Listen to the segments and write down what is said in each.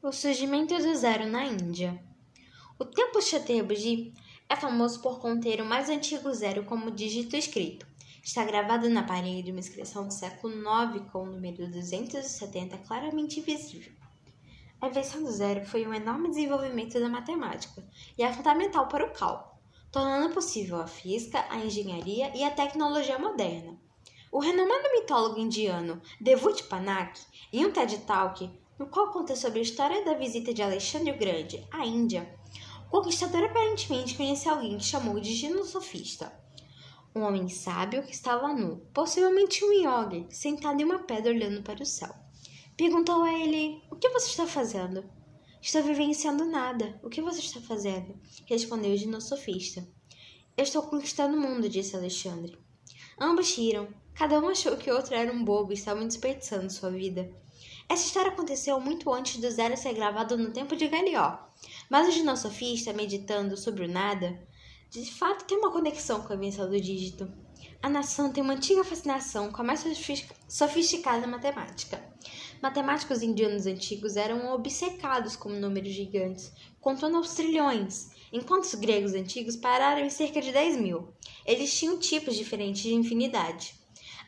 O surgimento do zero na Índia. O templo Chhatrapati é famoso por conter o mais antigo zero como dígito escrito. Está gravado na parede uma inscrição do século IX com o número 270 claramente visível. A invenção do zero foi um enorme desenvolvimento da matemática e é fundamental para o cálculo, tornando possível a física, a engenharia e a tecnologia moderna. O renomado mitólogo indiano Devut Panak, em um TED Talk, no qual conta sobre a história da visita de Alexandre o Grande à Índia, o conquistador aparentemente conheceu alguém que chamou de ginosofista. Um homem sábio que estava nu, possivelmente um yogi, sentado em uma pedra olhando para o céu. Perguntou a ele: O que você está fazendo? Estou vivenciando nada. O que você está fazendo? Respondeu o ginosofista. Eu estou conquistando o mundo, disse Alexandre. Ambos riram. Cada um achou que o outro era um bobo e estavam desperdiçando sua vida. Essa história aconteceu muito antes do zero ser gravado no tempo de Galió, mas o ginosofista, meditando sobre o nada, de fato tem uma conexão com a invenção do dígito. A nação tem uma antiga fascinação com a mais sofisticada matemática. Matemáticos indianos antigos eram obcecados com números gigantes, contando aos trilhões, enquanto os gregos antigos pararam em cerca de 10 mil. Eles tinham tipos diferentes de infinidade.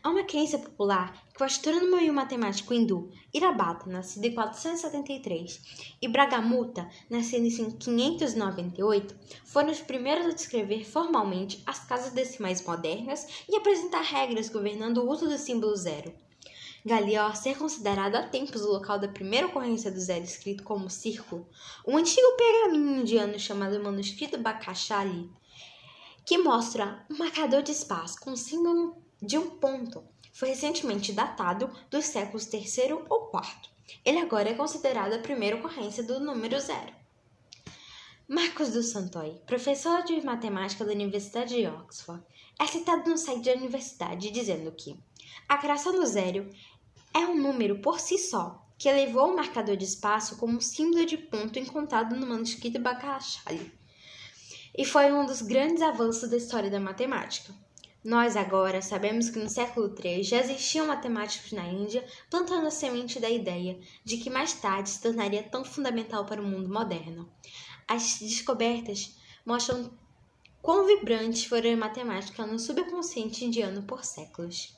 Há uma crença popular que o astrônomo e o matemático hindu Irabhata, nascido em 473, e Bragamuta, nascido em 598, foram os primeiros a descrever formalmente as casas decimais modernas e apresentar regras governando o uso do símbolo zero. Galior ser considerado há tempos o local da primeira ocorrência do zero escrito como círculo, um antigo pergaminho indiano chamado Manuscrito Bakashali, que mostra um marcador de espaço com símbolo de um ponto. Foi recentemente datado dos séculos III ou IV. Ele agora é considerado a primeira ocorrência do número zero. Marcos do Santoy, professor de matemática da Universidade de Oxford, é citado no site da universidade dizendo que a criação do zero é um número por si só, que elevou o marcador de espaço como símbolo de ponto encontrado no manuscrito Bakashali, e foi um dos grandes avanços da história da matemática. Nós agora sabemos que no século III já existiam matemáticos na Índia plantando a semente da ideia de que mais tarde se tornaria tão fundamental para o mundo moderno. As descobertas mostram quão vibrantes foram a matemática no subconsciente indiano por séculos.